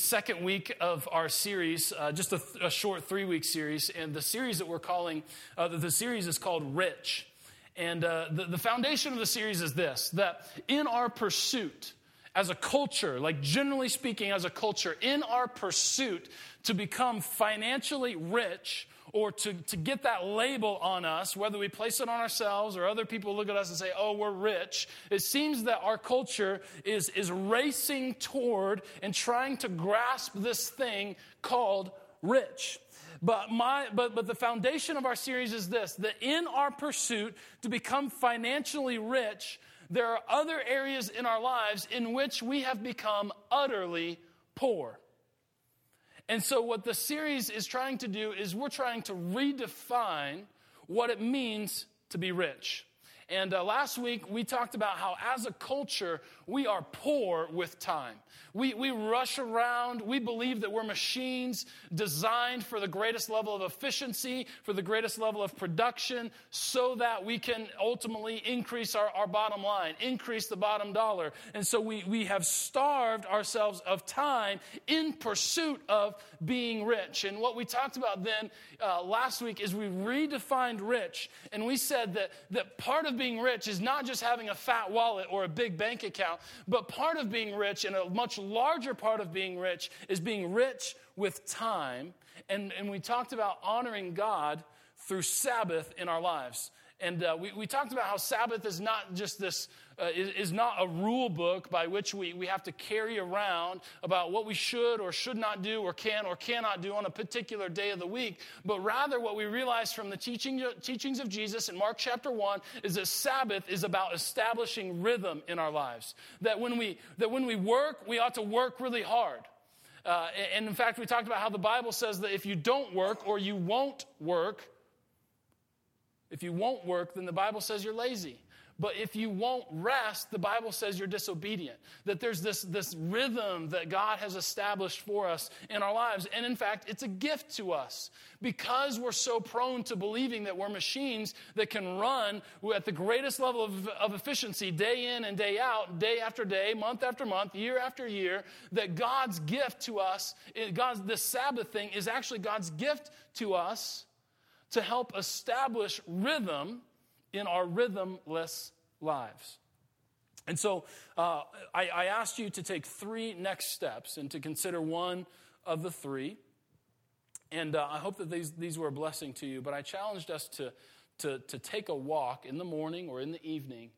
second week of our series, uh, just a, th- a, short three week series. And the series that we're calling, uh, the, the, series is called Rich. And uh, the, the foundation of the series is this that in our pursuit, as a culture, like generally speaking, as a culture, in our pursuit to become financially rich, or to, to get that label on us, whether we place it on ourselves or other people look at us and say, oh, we're rich, it seems that our culture is, is racing toward and trying to grasp this thing called rich. But, my, but, but the foundation of our series is this that in our pursuit to become financially rich, there are other areas in our lives in which we have become utterly poor. And so, what the series is trying to do is we're trying to redefine what it means to be rich. And uh, last week, we talked about how, as a culture, we are poor with time. We, we rush around. We believe that we're machines designed for the greatest level of efficiency, for the greatest level of production, so that we can ultimately increase our, our bottom line, increase the bottom dollar. And so we, we have starved ourselves of time in pursuit of being rich. And what we talked about then uh, last week is we redefined rich, and we said that, that part of being rich is not just having a fat wallet or a big bank account, but part of being rich and a much larger part of being rich is being rich with time. And, and we talked about honoring God through Sabbath in our lives. And uh, we, we talked about how Sabbath is not just this, uh, is, is, not a rule book by which we, we have to carry around about what we should or should not do or can or cannot do on a particular day of the week. But rather, what we realize from the teaching, teachings of Jesus in Mark chapter 1 is that Sabbath is about establishing rhythm in our lives. That when we, that when we work, we ought to work really hard. Uh, and in fact, we talked about how the Bible says that if you don't work or you won't work, if you won't work, then the Bible says you're lazy. But if you won't rest, the Bible says you're disobedient. That there's this, this rhythm that God has established for us in our lives. And in fact, it's a gift to us because we're so prone to believing that we're machines that can run at the greatest level of, of efficiency day in and day out, day after day, month after month, year after year. That God's gift to us, God's, this Sabbath thing is actually God's gift to us to help establish rhythm in our rhythmless lives. And so uh, I, I, asked you to take three next steps and to consider one of the three. And uh, I hope that these, these were a blessing to you, but I challenged us to, to, to take a walk in the morning or in the evening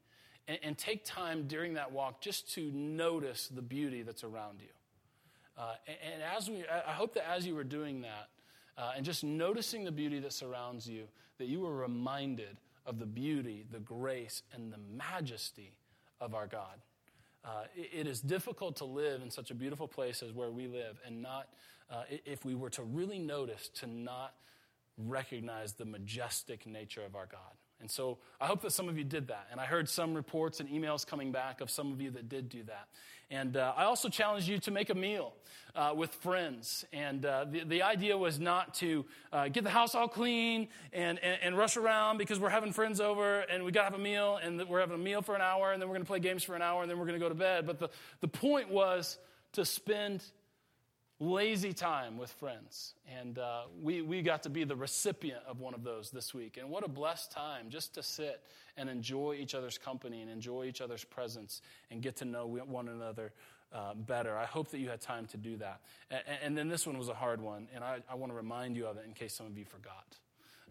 and, take time during that walk just to notice the beauty that's around you. Uh, and, and as we, I hope that as you were doing that, uh, and just noticing the beauty that surrounds you, that you are reminded of the beauty, the grace, and the majesty of our God. Uh, it, it is difficult to live in such a beautiful place as where we live and not, uh, if we were to really notice, to not recognize the majestic nature of our God. And so I hope that some of you did that. And I heard some reports and emails coming back of some of you that did do that. And uh, I also challenged you to make a meal uh, with friends. And uh, the, the idea was not to uh, get the house all clean and, and, and, rush around because we're having friends over and we got to have a meal and we're having a meal for an hour and then we're going to play games for an hour and then we're going to go to bed. But the, the point was to spend lazy time with friends. And uh, we, we got to be the recipient of one of those this week. And what a blessed time just to sit and enjoy each other's company and enjoy each other's presence and get to know one another uh, better. I hope that you had time to do that. And, and then this one was a hard one, and I, I, want to remind you of it in case some of you forgot.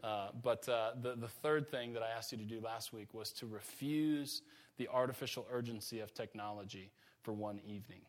Uh, but uh, the, the third thing that I asked you to do last week was to refuse the artificial urgency of technology for one evening.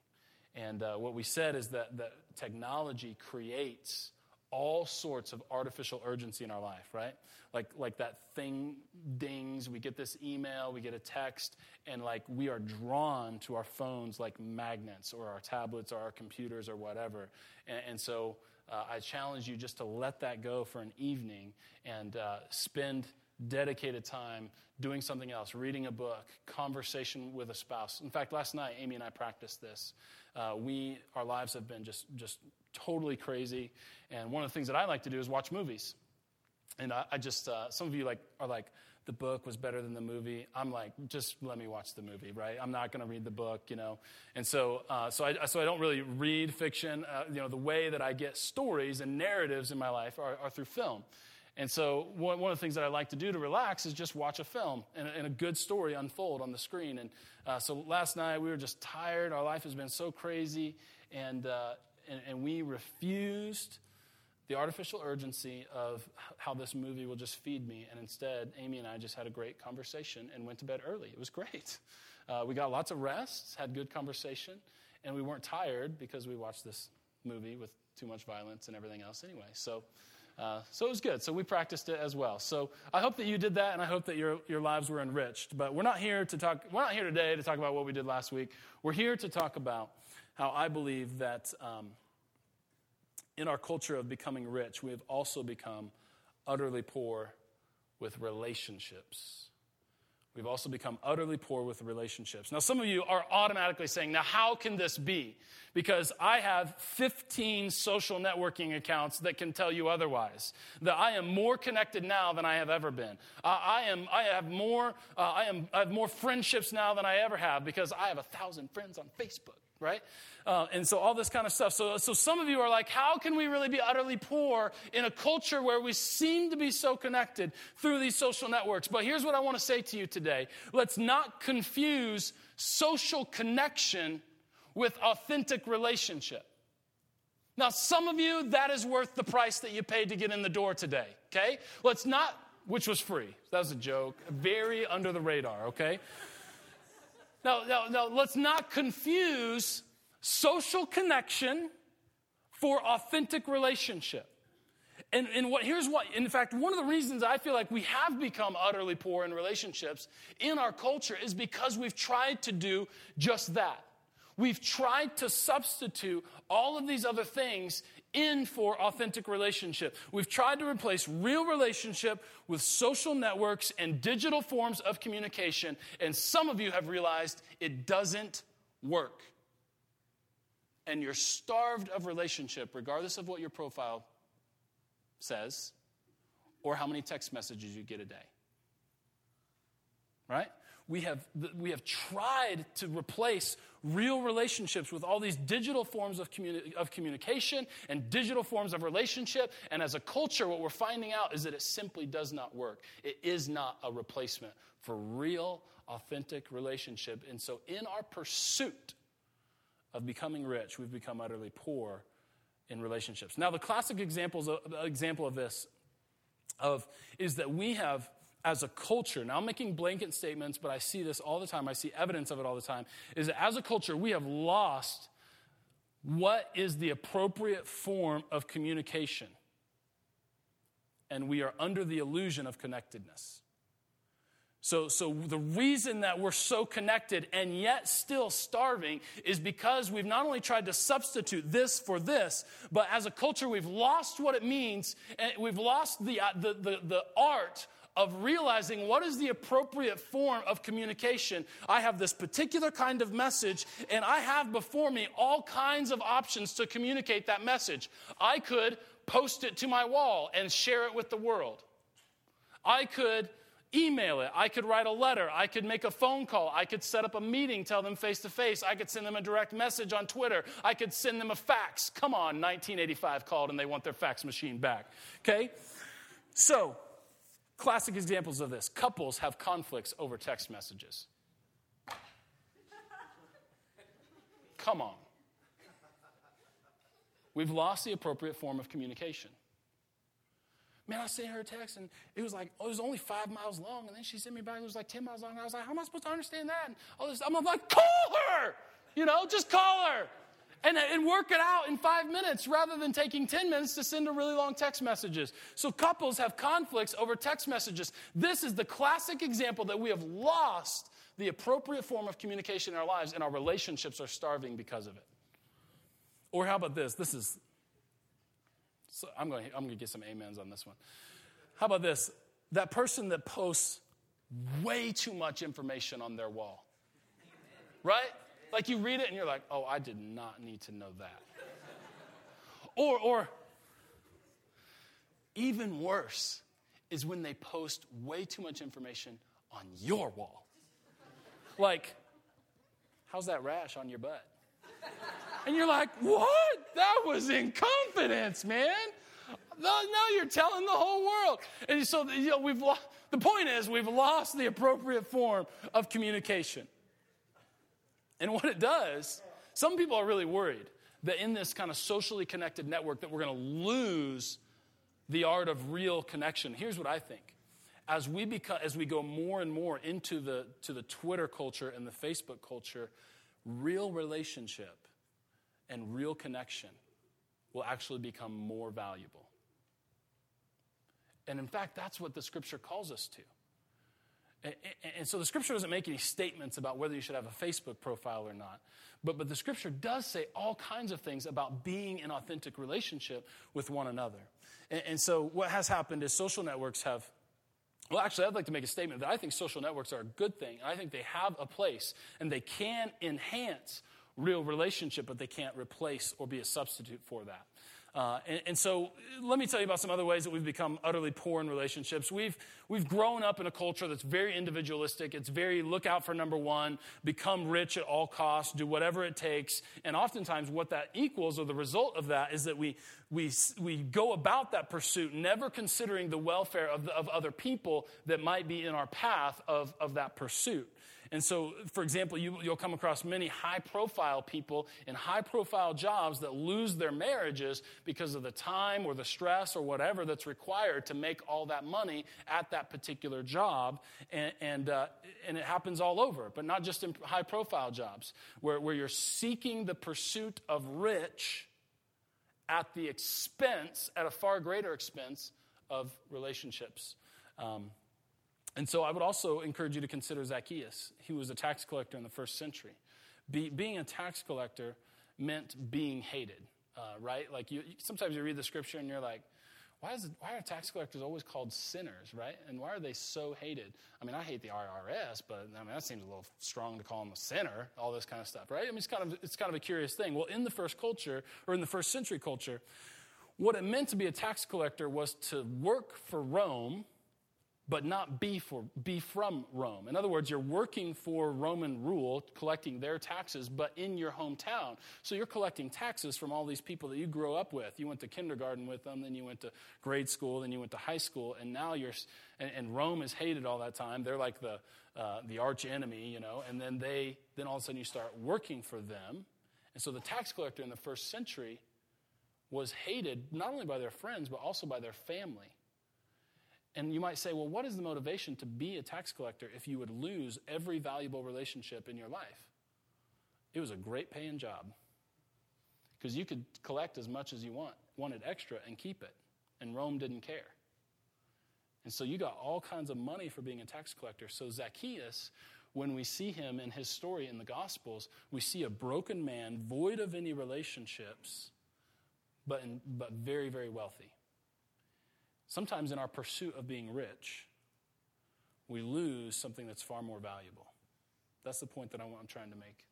And uh, what we said is that, that technology creates all sorts of artificial urgency in our life, right? Like, like that thing dings, we get this email, we get a text, and like we are drawn to our phones like magnets or our tablets or our computers or whatever. And, and so uh, I challenge you just to let that go for an evening and uh, spend dedicated time doing something else, reading a book, conversation with a spouse. In fact, last night, Amy and I practiced this. Uh, we, our lives have been just, just totally crazy. And one of the things that I like to do is watch movies. and I, I just, uh, some of you like are like, the book was better than the movie. I'm like, just let me watch the movie, right? I'm not going to read the book, you know. And so, uh, so I, so I don't really read fiction. Uh, you know, the way that I get stories and narratives in my life are, are through film. And so, one, of the things that I like to do to relax is just watch a film and, and a good story unfold on the screen. And uh, so, last night we were just tired. Our life has been so crazy, and, uh, and, and we refused the artificial urgency of how this movie will just feed me. And instead, Amy and I just had a great conversation and went to bed early. It was great. Uh, we got lots of rest, had good conversation, and we weren't tired because we watched this movie with too much violence and everything else anyway. So, uh, so it was good. So we practiced it as well. So I hope that you did that, and I hope that your, your lives were enriched. But we're not here to talk. We're not here today to talk about what we did last week. We're here to talk about how I believe that um, in our culture of becoming rich, we have also become utterly poor with relationships. We've also become utterly poor with relationships. Now, some of you are automatically saying, now, how can this be? Because I have 15 social networking accounts that can tell you otherwise. That I am more connected now than I have ever been. Uh, I, am, I, have more, uh, I, am, I have more friendships now than I ever have because I have a thousand friends on Facebook right? Uh, and so all this kind of stuff. So, so some of you are like, how can we really be utterly poor in a culture where we seem to be so connected through these social networks? But here's what I want to say to you today. Let's not confuse social connection with authentic relationship. Now, some of you, that is worth the price that you paid to get in the door today, okay? Let's not, which was free. That was a joke. Very under the radar, okay? Now, now, now, let's not confuse social connection for authentic relationship. And, and what, here's what, in fact, one of the reasons I feel like we have become utterly poor in relationships in our culture is because we've tried to do just that. We've tried to substitute all of these other things in for authentic relationship. We've tried to replace real relationship with social networks and digital forms of communication, and some of you have realized it doesn't work. And you're starved of relationship, regardless of what your profile says or how many text messages you get a day. Right? We have, we have tried to replace real relationships with all these digital forms of, communi- of communication and digital forms of relationship. And as a culture, what we're finding out is that it simply does not work. It is not a replacement for real, authentic relationship. And so, in our pursuit of becoming rich, we've become utterly poor in relationships. Now, the classic examples example of this of, is that we have as a culture, now I'm making blanket statements, but I see this all the time, I see evidence of it all the time, is that as a culture, we have lost what is the appropriate form of communication. And we are under the illusion of connectedness. So, so the reason that we're so connected and yet still starving is because we've not only tried to substitute this for this, but as a culture, we've lost what it means, and we've lost the, uh, the, the, the art of realizing what is the appropriate form of communication. I have this particular kind of message, and I have before me all kinds of options to communicate that message. I could post it to my wall and share it with the world. I could email it. I could write a letter. I could make a phone call. I could set up a meeting, tell them face to face. I could send them a direct message on Twitter. I could send them a fax. Come on, 1985 called and they want their fax machine back. Okay? So, Classic examples of this couples have conflicts over text messages. Come on. We've lost the appropriate form of communication. Man, I sent her a text and it was like, oh, it was only five miles long. And then she sent me back, it was like 10 miles long. And I was like, how am I supposed to understand that? And all this, I'm like, call her! You know, just call her and, and work it out in five minutes rather than taking 10 minutes to send a really long text messages. So couples have conflicts over text messages. This is the classic example that we have lost the appropriate form of communication in our lives and our relationships are starving because of it. Or how about this? This is, so I'm going to I'm going to get some amens on this one. How about this? That person that posts way too much information on their wall. Right? Like you read it and you're like, oh, I did not need to know that. or, or even worse, is when they post way too much information on your wall. Like, how's that rash on your butt? And you're like, what? That was in confidence, man. Now you're telling the whole world. And so, you know, we've lo- the point is, we've lost the appropriate form of communication. And what it does, some people are really worried that in this kind of socially connected network that we're going to lose the art of real connection. Here's what I think. As we, become, as we go more and more into the, to the Twitter culture and the Facebook culture, real relationship and real connection will actually become more valuable. And in fact, that's what the scripture calls us to. And, so the scripture doesn't make any statements about whether you should have a Facebook profile or not. But, but the scripture does say all kinds of things about being in authentic relationship with one another. And, and so what has happened is social networks have well, actually, I'd like to make a statement that I think social networks are a good thing. I think they have a place and they can enhance real relationship, but they can't replace or be a substitute for that. Uh, and, and, so let me tell you about some other ways that we've become utterly poor in relationships. We've, we've grown up in a culture that's very individualistic. It's very look out for number one, become rich at all costs, do whatever it takes. And oftentimes, what that equals or the result of that is that we, we, we go about that pursuit never considering the welfare of, the, of other people that might be in our path of, of that pursuit. And so, for example, you, will come across many high profile people in high profile jobs that lose their marriages because of the time or the stress or whatever that's required to make all that money at that particular job. And, and, uh, and it happens all over, but not just in high profile jobs, where, where you're seeking the pursuit of rich at the expense, at a far greater expense, of relationships. Um, and so I would also encourage you to consider Zacchaeus. He was a tax collector in the first century. Be, being a tax collector meant being hated, uh, right? Like you, sometimes you read the scripture and you're like, why, is why are tax collectors always called sinners, right? And why are they so hated? I mean, I hate the IRS, but I mean, that seems a little strong to call them a sinner, all this kind of stuff, right? I mean, it's kind of, it's kind of a curious thing. Well, in the first culture, or in the first century culture, what it meant to be a tax collector was to work for Rome but not be, for, be from Rome. In other words, you're working for Roman rule, collecting their taxes, but in your hometown. So you're collecting taxes from all these people that you grew up with. You went to kindergarten with them, then you went to grade school, then you went to high school, and now you're, and, and Rome is hated all that time. They're like the, uh, the arch enemy, you know, and then they, then all of a sudden you start working for them. And so the tax collector in the first century was hated not only by their friends, but also by their family. And you might say, well, what is the motivation to be a tax collector if you would lose every valuable relationship in your life? It was a great paying job because you could collect as much as you want, wanted extra, and keep it. And Rome didn't care. And so you got all kinds of money for being a tax collector. So Zacchaeus, when we see him in his story in the Gospels, we see a broken man, void of any relationships, but, in, but very, very wealthy. Sometimes in our pursuit of being rich, we lose something that's far more valuable. That's the point that I'm trying to make.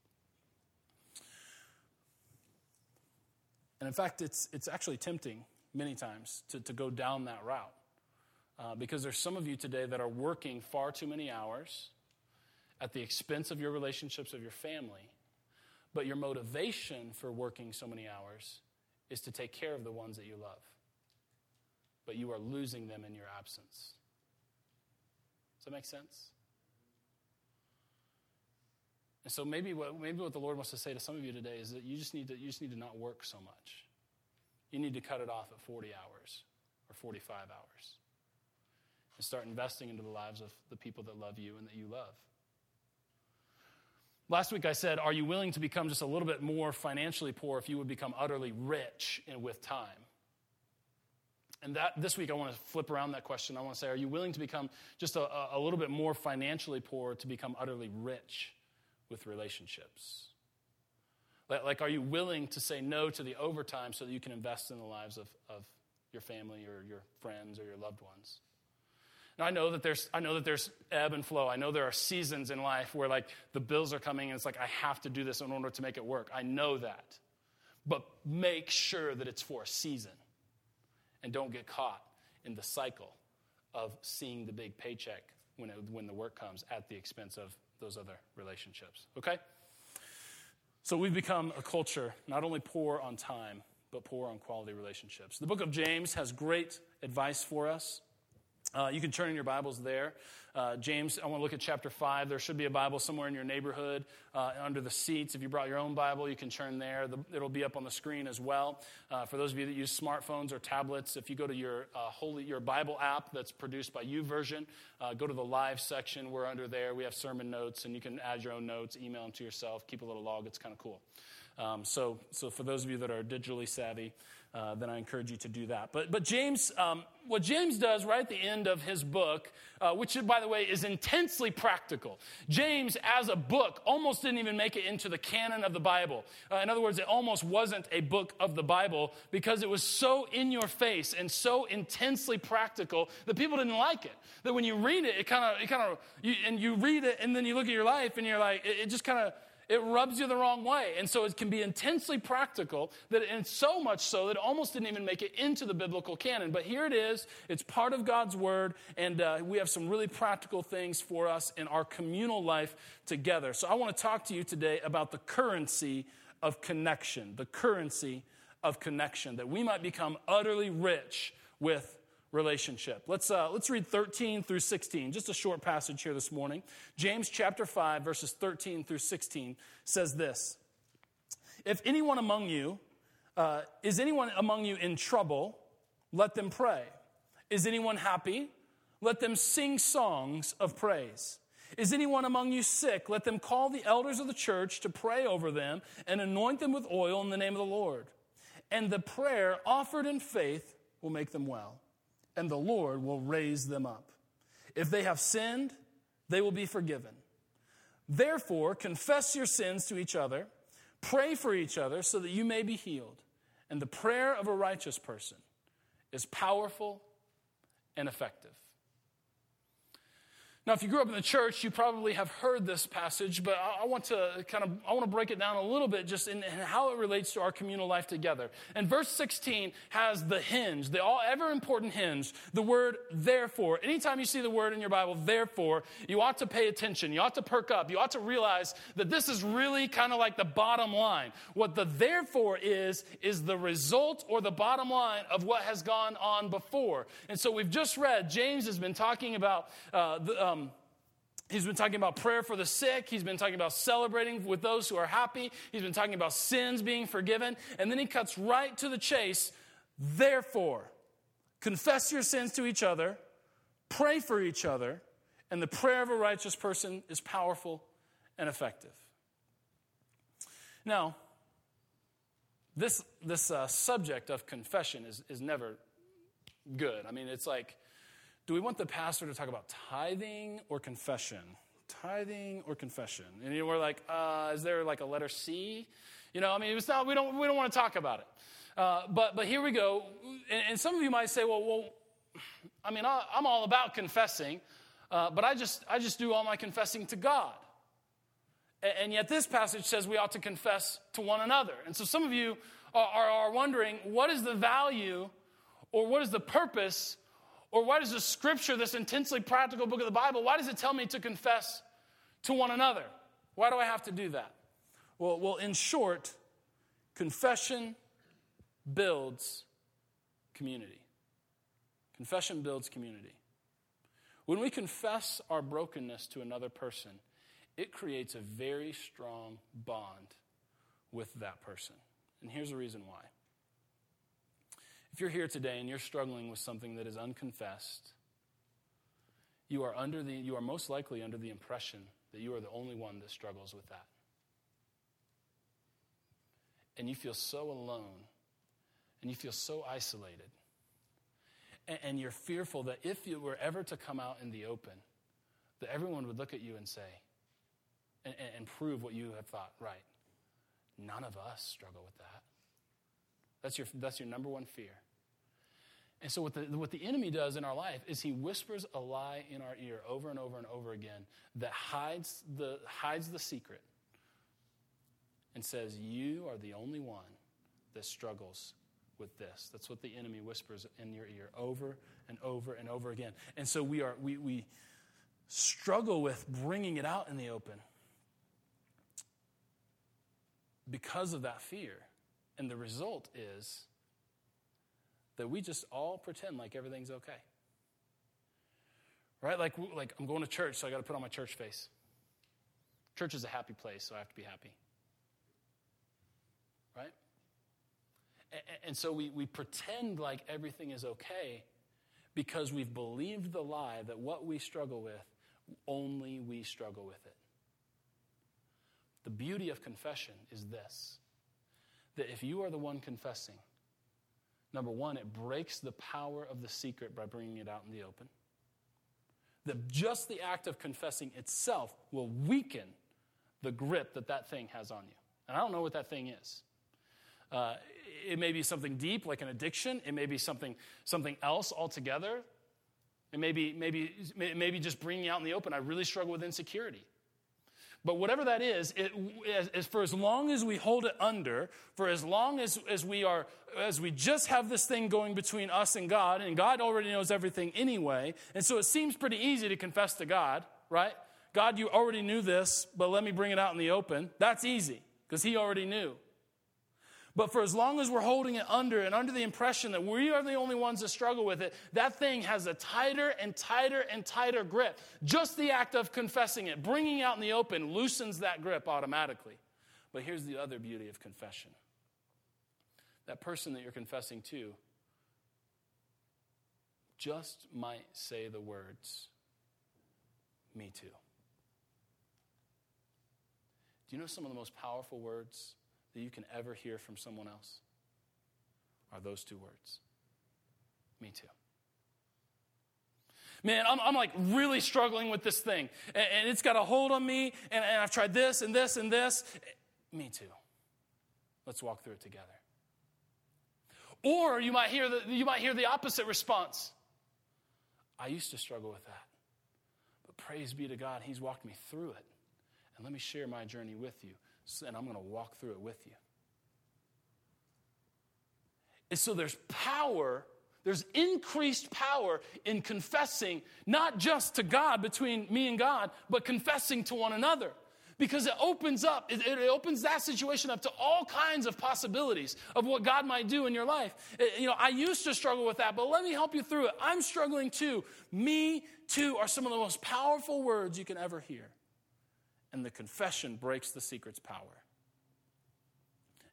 And in fact, it's, it's actually tempting many times to, to go down that route. Uh, because there's some of you today that are working far too many hours at the expense of your relationships of your family. But your motivation for working so many hours is to take care of the ones that you love but you are losing them in your absence. Does that make sense? And so maybe what, maybe what the Lord wants to say to some of you today is that you just need to, you just need to not work so much. You need to cut it off at 40 hours or 45 hours and start investing into the lives of the people that love you and that you love. Last week I said, Are you willing to become just a little bit more financially poor if you would become utterly rich and with time? And that this week, I want to flip around that question. I want to say, are you willing to become just a, a little bit more financially poor to become utterly rich with relationships? Like, are you willing to say no to the overtime so that you can invest in the lives of, of your family or your friends or your loved ones? Now, I know that there's I know that there's ebb and flow. I know there are seasons in life where like the bills are coming and it's like I have to do this in order to make it work. I know that. But make sure that it's for a season and don't get caught in the cycle of seeing the big paycheck when, it, when the work comes at the expense of those other relationships. Okay? So we've become a culture not only poor on time, but poor on quality relationships. The book of James has great advice for us. Uh, you can turn in your Bibles there. Uh, James, I want to look at chapter 5. There should be a Bible somewhere in your neighborhood uh, under the seats. If you brought your own Bible, you can turn there. The, it'll be up on the screen as well. Uh, for those of you that use smartphones or tablets, if you go to your, uh, holy, your Bible app that's produced by YouVersion, uh, go to the live section. We're under there. We have sermon notes, and you can add your own notes, email them to yourself, keep a little log. It's kind of cool. Um, so, so for those of you that are digitally savvy, uh, then I encourage you to do that. But, but James, um, what James does right at the end of his book, uh, which, by the way, is intensely practical. James, as a book, almost didn't even make it into the canon of the Bible. Uh, in other words, it almost wasn't a book of the Bible because it was so in your face and so intensely practical that people didn't like it. That when you read it, it kind of, it kind of, and you read it, and then you look at your life, and you're like, it, it just kind of it rubs you the wrong way. And so it can be intensely practical, that, and so much so that it almost didn't even make it into the biblical canon. But here it is, it's part of God's word, and uh, we have some really practical things for us in our communal life together. So I want to talk to you today about the currency of connection, the currency of connection, that we might become utterly rich with relationship. Let's, uh, let's read 13 through 16, just a short passage here this morning. James chapter 5, verses 13 through 16 says this If anyone among you, uh, is anyone among you in trouble, let them pray. Is anyone happy? Let them sing songs of praise. Is anyone among you sick? Let them call the elders of the church to pray over them and anoint them with oil in the name of the Lord. And the prayer offered in faith will make them well and the Lord will raise them up. If they have sinned, they will be forgiven. Therefore, confess your sins to each other, pray for each other so that you may be healed. And the prayer of a righteous person is powerful and effective. Now, if you grew up in the church, you probably have heard this passage, but I want to kind of I want to break it down a little bit just in, in, how it relates to our communal life together. And verse 16 has the hinge, the all ever important hinge, the word therefore. Anytime you see the word in your Bible, therefore, you ought to pay attention. You ought to perk up. You ought to realize that this is really kind of like the bottom line. What the therefore is, is the result or the bottom line of what has gone on before. And so we've just read, James has been talking about uh, the, um, He's been talking about prayer for the sick. He's been talking about celebrating with those who are happy. He's been talking about sins being forgiven. And then he cuts right to the chase. Therefore, confess your sins to each other, pray for each other, and the prayer of a righteous person is powerful and effective. Now, this, this uh, subject of confession is, is never good. I mean, it's like do we want the pastor to talk about tithing or confession? Tithing or confession? And you we're like, uh, is there like a letter C? You know, I mean, it's not, we don't, we don't want to talk about it. Uh, but, but here we go. And, and, some of you might say, well, well I mean, I, am all about confessing, uh, but I just, I just do all my confessing to God. And, and, yet this passage says we ought to confess to one another. And so some of you are, are, are wondering, what is the value or what is the purpose or why does the scripture, this intensely practical book of the Bible, why does it tell me to confess to one another? Why do I have to do that? Well, well in short, confession builds community. Confession builds community. When we confess our brokenness to another person, it creates a very strong bond with that person. And here's the reason why. If you're here today and you're struggling with something that is unconfessed, you are, under the, you are most likely under the impression that you are the only one that struggles with that. And you feel so alone and you feel so isolated. And, and you're fearful that if you were ever to come out in the open, that everyone would look at you and say, and, and prove what you have thought right. None of us struggle with that. That's your, that's your number one fear. And so, what the, what the enemy does in our life is he whispers a lie in our ear over and over and over again that hides the, hides the secret and says, You are the only one that struggles with this. That's what the enemy whispers in your ear over and over and over again. And so we are we we struggle with bringing it out in the open because of that fear. And the result is that we just all pretend like everything's okay. Right? Like, like I'm going to church, so I got to put on my church face. Church is a happy place, so I have to be happy. Right? And, and so we, we pretend like everything is okay because we've believed the lie that what we struggle with, only we struggle with it. The beauty of confession is this that if you are the one confessing, number one, it breaks the power of the secret by bringing it out in the open. That just the act of confessing itself will weaken the grip that that thing has on you. And I don't know what that thing is. Uh, it may be something deep, like an addiction. It may be something, something else altogether. It may be, maybe, maybe just bringing out in the open. I really struggle with insecurity. But whatever that is, it, as, for as long as we hold it under, for as long as, as we are, as we just have this thing going between us and God, and God already knows everything anyway, and so it seems pretty easy to confess to God, right? God, you already knew this, but let me bring it out in the open. That's easy because He already knew. But for as long as we're holding it under and under the impression that we are the only ones that struggle with it, that thing has a tighter and tighter and tighter grip. Just the act of confessing it, bringing it out in the open, loosens that grip automatically. But here's the other beauty of confession that person that you're confessing to just might say the words, Me too. Do you know some of the most powerful words that you can ever hear from someone else are those two words Me too. Man, I'm, I'm like really struggling with this thing, and, and it's got a hold on me, and, and I've tried this and this and this. Me too. Let's walk through it together. Or you might hear the, you might hear the opposite response. I used to struggle with that. But praise be to God, He's walked me through it. And let me share my journey with you and I'm going to walk through it with you. And so there's power, there's increased power in confessing, not just to God between me and God, but confessing to one another. Because it opens up, it, it opens that situation up to all kinds of possibilities of what God might do in your life. It, you know, I used to struggle with that, but let me help you through it. I'm struggling too. Me too are some of the most powerful words you can ever hear and the confession breaks the secret's power.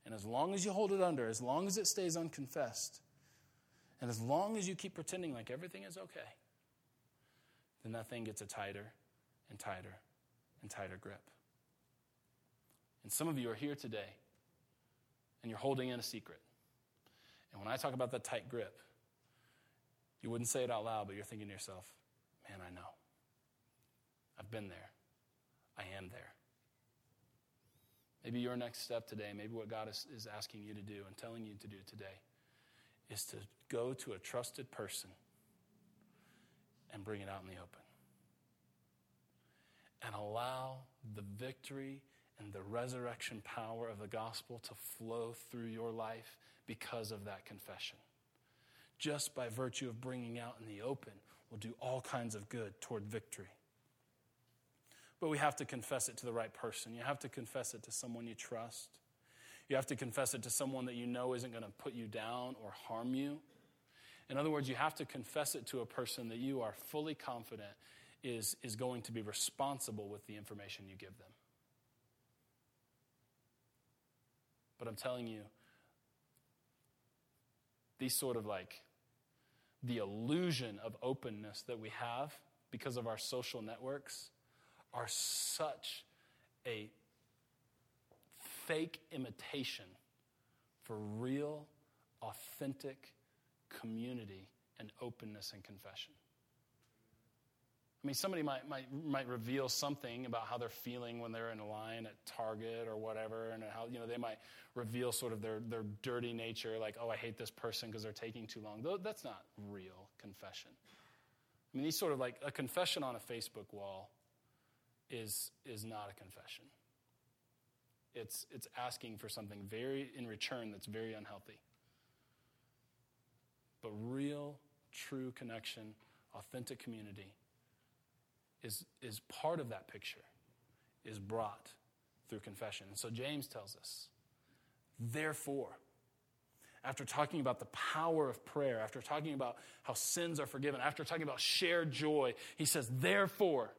And as long as you hold it under, as long as it stays unconfessed, and as long as you keep pretending like everything is okay, then that thing gets a tighter and tighter and tighter grip. And some of you are here today and you're holding in a secret. And when I talk about that tight grip, you wouldn't say it out loud, but you're thinking to yourself, man, I know. I've been there. I am there. Maybe your next step today, maybe what God is, is asking you to do and telling you to do today, is to go to a trusted person and bring it out in the open. And allow the victory and the resurrection power of the gospel to flow through your life because of that confession. Just by virtue of bringing out in the open will do all kinds of good toward victory. But we have to confess it to the right person. You have to confess it to someone you trust. You have to confess it to someone that you know isn't going to put you down or harm you. In other words, you have to confess it to a person that you are fully confident is, is going to be responsible with the information you give them. But I'm telling you, these sort of like the illusion of openness that we have because of our social networks are such a fake imitation for real, authentic community and openness and confession. I mean, somebody might, might, might reveal something about how they're feeling when they're in a line at Target or whatever, and how, you know, they might reveal sort of their, their dirty nature, like, oh, I hate this person because they're taking too long. That's not real confession. I mean, these sort of like a confession on a Facebook wall is, is not a confession. It's, it's asking for something very in return that's very unhealthy. But real, true connection, authentic community is, is part of that picture, is brought through confession. And so James tells us, therefore, after talking about the power of prayer, after talking about how sins are forgiven, after talking about shared joy, he says, therefore,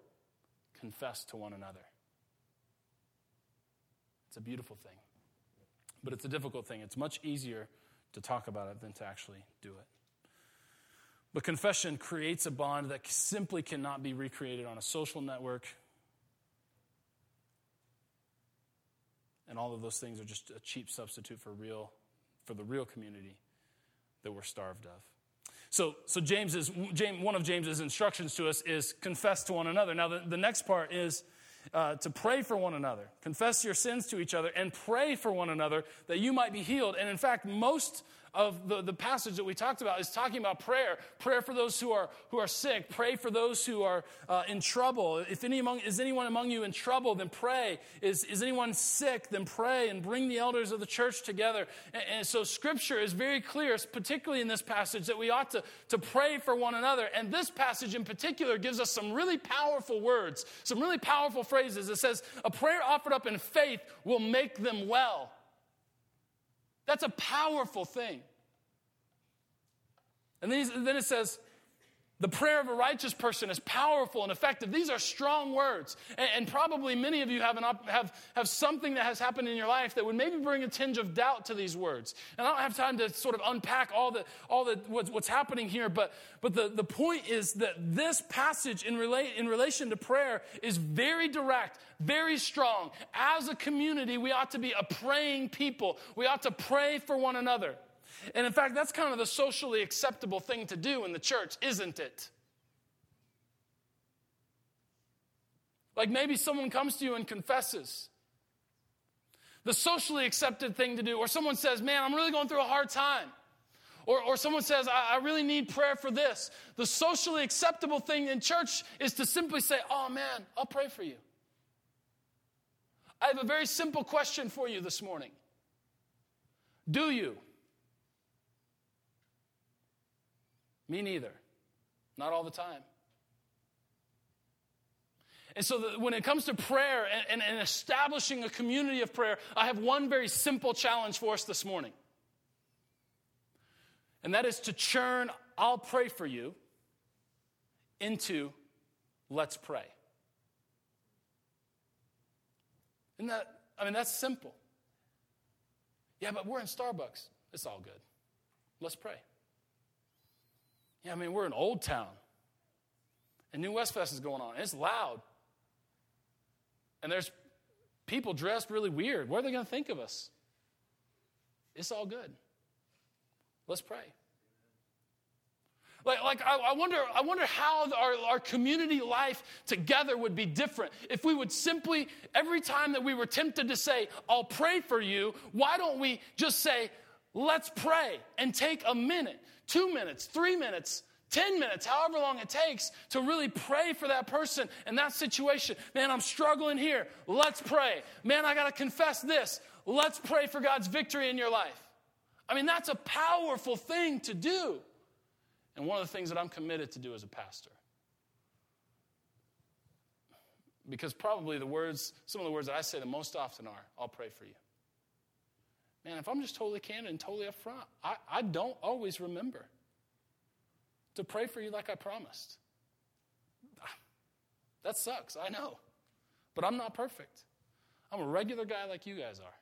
confess to one another. It's a beautiful thing, but it's a difficult thing. It's much easier to talk about it than to actually do it. But confession creates a bond that simply cannot be recreated on a social network. And all of those things are just a cheap substitute for real for the real community that we're starved of. So, so James is, James, one of James's instructions to us is confess to one another. Now, the, the next part is uh, to pray for one another. Confess your sins to each other and pray for one another that you might be healed. And in fact, most of the, the passage that we talked about is talking about prayer. Prayer for those who are, who are sick. Pray for those who are uh, in trouble. If any among, is anyone among you in trouble, then pray. Is, is anyone sick, then pray and bring the elders of the church together. And, and so scripture is very clear, particularly in this passage, that we ought to, to pray for one another. And this passage in particular gives us some really powerful words, some really powerful phrases. It says, a prayer offered up in faith will make them well. That's a powerful thing. And then, then it says, the prayer of a righteous person is powerful and effective. These are strong words. And, and probably many of you have, an, have, have something that has happened in your life that would maybe bring a tinge of doubt to these words. And I don't have time to sort of unpack all the, all the, what's, what's happening here, but, but the, the point is that this passage in, relate, in relation to prayer is very direct, very strong. As a community, we ought to be a praying people. We ought to pray for one another. And in fact, that's kind of the socially acceptable thing to do in the church, isn't it? Like maybe someone comes to you and confesses. The socially accepted thing to do, or someone says, Man, I'm really going through a hard time. Or, or someone says, I, I really need prayer for this. The socially acceptable thing in church is to simply say, Oh man, I'll pray for you. I have a very simple question for you this morning. Do you? Me neither. Not all the time. And so, the, when it comes to prayer and, and, and establishing a community of prayer, I have one very simple challenge for us this morning. And that is to churn, I'll pray for you, into let's pray. And that, I mean, that's simple. Yeah, but we're in Starbucks. It's all good. Let's pray. Yeah, I mean, we're in Old Town. And New West Fest is going on. It's loud. And there's people dressed really weird. What are they going to think of us? It's all good. Let's pray. Like, like I, I, wonder, I wonder how our, our community life together would be different if we would simply, every time that we were tempted to say, I'll pray for you, why don't we just say, let's pray and take a minute two minutes, three minutes, 10 minutes, however long it takes to really pray for that person in that situation. Man, I'm struggling here. Let's pray. Man, I got to confess this. Let's pray for God's victory in your life. I mean, that's a powerful thing to do. And one of the things that I'm committed to do as a pastor. Because probably the words, some of the words that I say the most often are, I'll pray for you. Man, if I'm just totally candid and totally upfront, I, I don't always remember to pray for you like I promised. That sucks, I know. But I'm not perfect. I'm a regular guy like you guys are.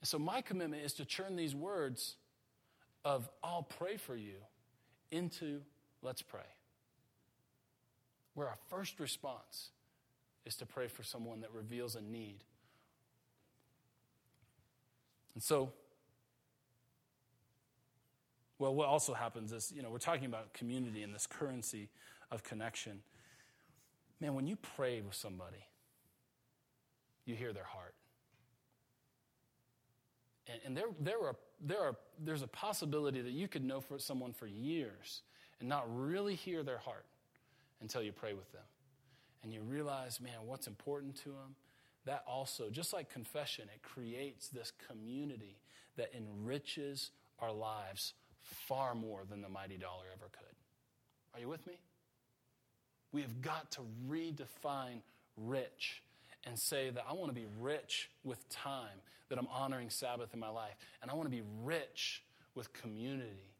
And so my commitment is to turn these words of I'll pray for you into let's pray. Where our first response is to pray for someone that reveals a need and so, well, what also happens is, you know, we're talking about community and this currency of connection. Man, when you pray with somebody, you hear their heart. And, and there, there, are, there are, there's a possibility that you could know for someone for years and not really hear their heart until you pray with them. And you realize, man, what's important to them that also, just like confession, it creates this community that enriches our lives far more than the mighty dollar ever could. Are you with me? We have got to redefine rich and say that I want to be rich with time, that I'm honoring Sabbath in my life, and I want to be rich with community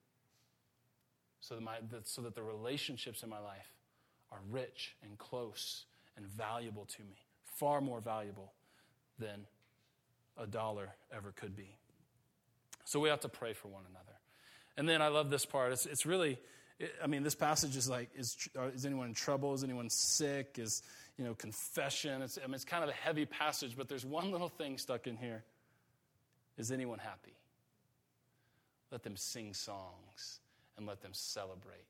so that, my, that, so that the relationships in my life are rich and close and valuable to me, far more valuable than a dollar ever could be. So we have to pray for one another. And then I love this part. It's, it's really, it, I mean, this passage is like, is, uh, is anyone in trouble? Is anyone sick? Is, you know, confession. It's, I mean, it's kind of a heavy passage, but there's one little thing stuck in here. Is anyone happy? Let them sing songs and let them celebrate.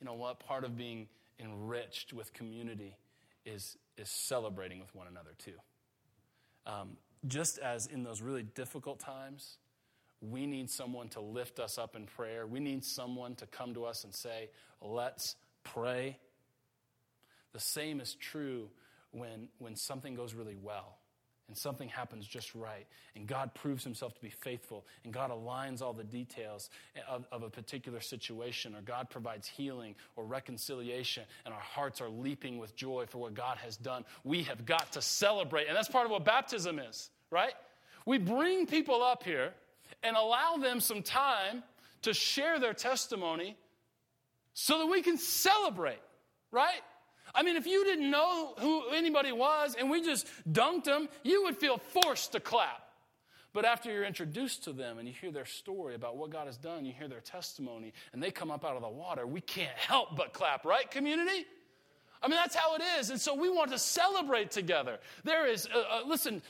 You know what? Part of being enriched with community is, is celebrating with one another, too. Um, just as in those really difficult times, we need someone to lift us up in prayer. We need someone to come to us and say, Let's pray. The same is true when, when something goes really well and something happens just right, and God proves himself to be faithful, and God aligns all the details of, of, a particular situation, or God provides healing or reconciliation, and our hearts are leaping with joy for what God has done. We have got to celebrate, and that's part of what baptism is, right? We bring people up here and allow them some time to share their testimony so that we can celebrate, right? I mean, if you didn't know who anybody was and we just dunked them, you would feel forced to clap. But after you're introduced to them and you hear their story about what God has done, you hear their testimony, and they come up out of the water, we can't help but clap, right, community? I mean, that's how it is. And so we want to celebrate together. There is, uh, uh, listen,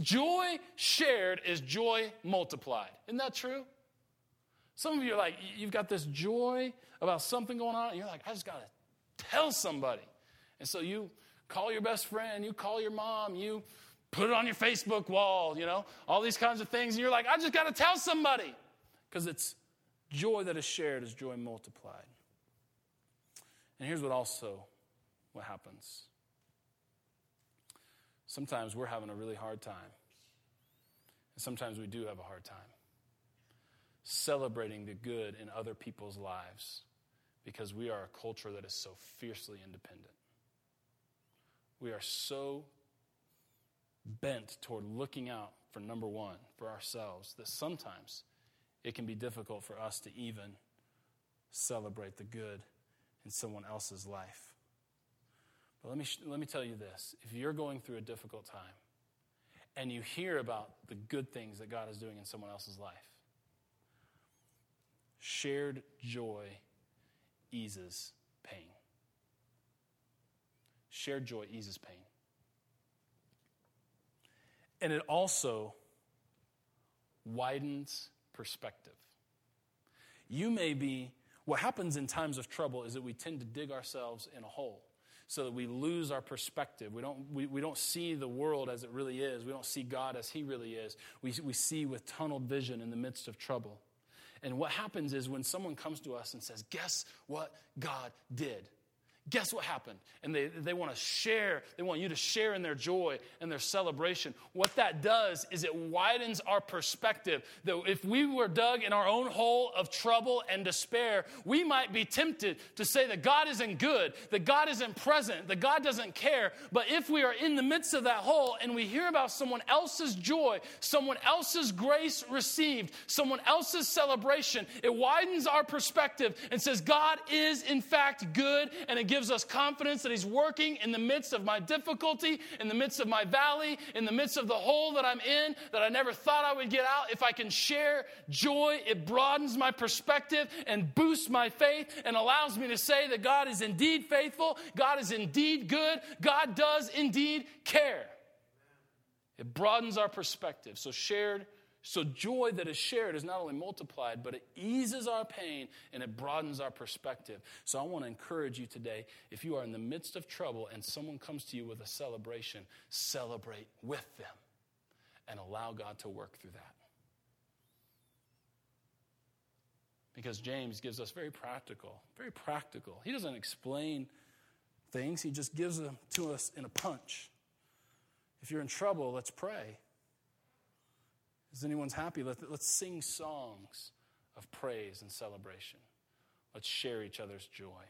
joy shared is joy multiplied. Isn't that true? Some of you are like, you've got this joy about something going on, and you're like, I just got to tell somebody. And so you call your best friend, you call your mom, you put it on your Facebook wall, you know, all these kinds of things. And you're like, I just got to tell somebody. Because it's joy that is shared is joy multiplied. And here's what also what happens. Sometimes we're having a really hard time. And sometimes we do have a hard time celebrating the good in other people's lives because we are a culture that is so fiercely independent. We are so bent toward looking out for number one, for ourselves, that sometimes it can be difficult for us to even celebrate the good in someone else's life. But let me, let me tell you this if you're going through a difficult time and you hear about the good things that God is doing in someone else's life, shared joy eases pain. Shared joy eases pain. And it also widens perspective. You may be, what happens in times of trouble is that we tend to dig ourselves in a hole so that we lose our perspective. We don't, we, we don't see the world as it really is. We don't see God as He really is. We, we see with tunneled vision in the midst of trouble. And what happens is when someone comes to us and says, Guess what God did? Guess what happened? And they, they want to share, they want you to share in their joy and their celebration. What that does is it widens our perspective. That if we were dug in our own hole of trouble and despair, we might be tempted to say that God isn't good, that God isn't present, that God doesn't care. But if we are in the midst of that hole and we hear about someone else's joy, someone else's grace received, someone else's celebration, it widens our perspective and says, God is in fact good and it gives us confidence that He's working in the midst of my difficulty, in the midst of my valley, in the midst of the hole that I'm in that I never thought I would get out. If I can share joy, it broadens my perspective and boosts my faith and allows me to say that God is indeed faithful, God is indeed good, God does indeed care. It broadens our perspective. So, shared so, joy that is shared is not only multiplied, but it eases our pain and it broadens our perspective. So, I want to encourage you today if you are in the midst of trouble and someone comes to you with a celebration, celebrate with them and allow God to work through that. Because James gives us very practical, very practical. He doesn't explain things, he just gives them to us in a punch. If you're in trouble, let's pray. Is anyone's happy? Let, let's sing songs. of praise and celebration. Let's share each other's joy.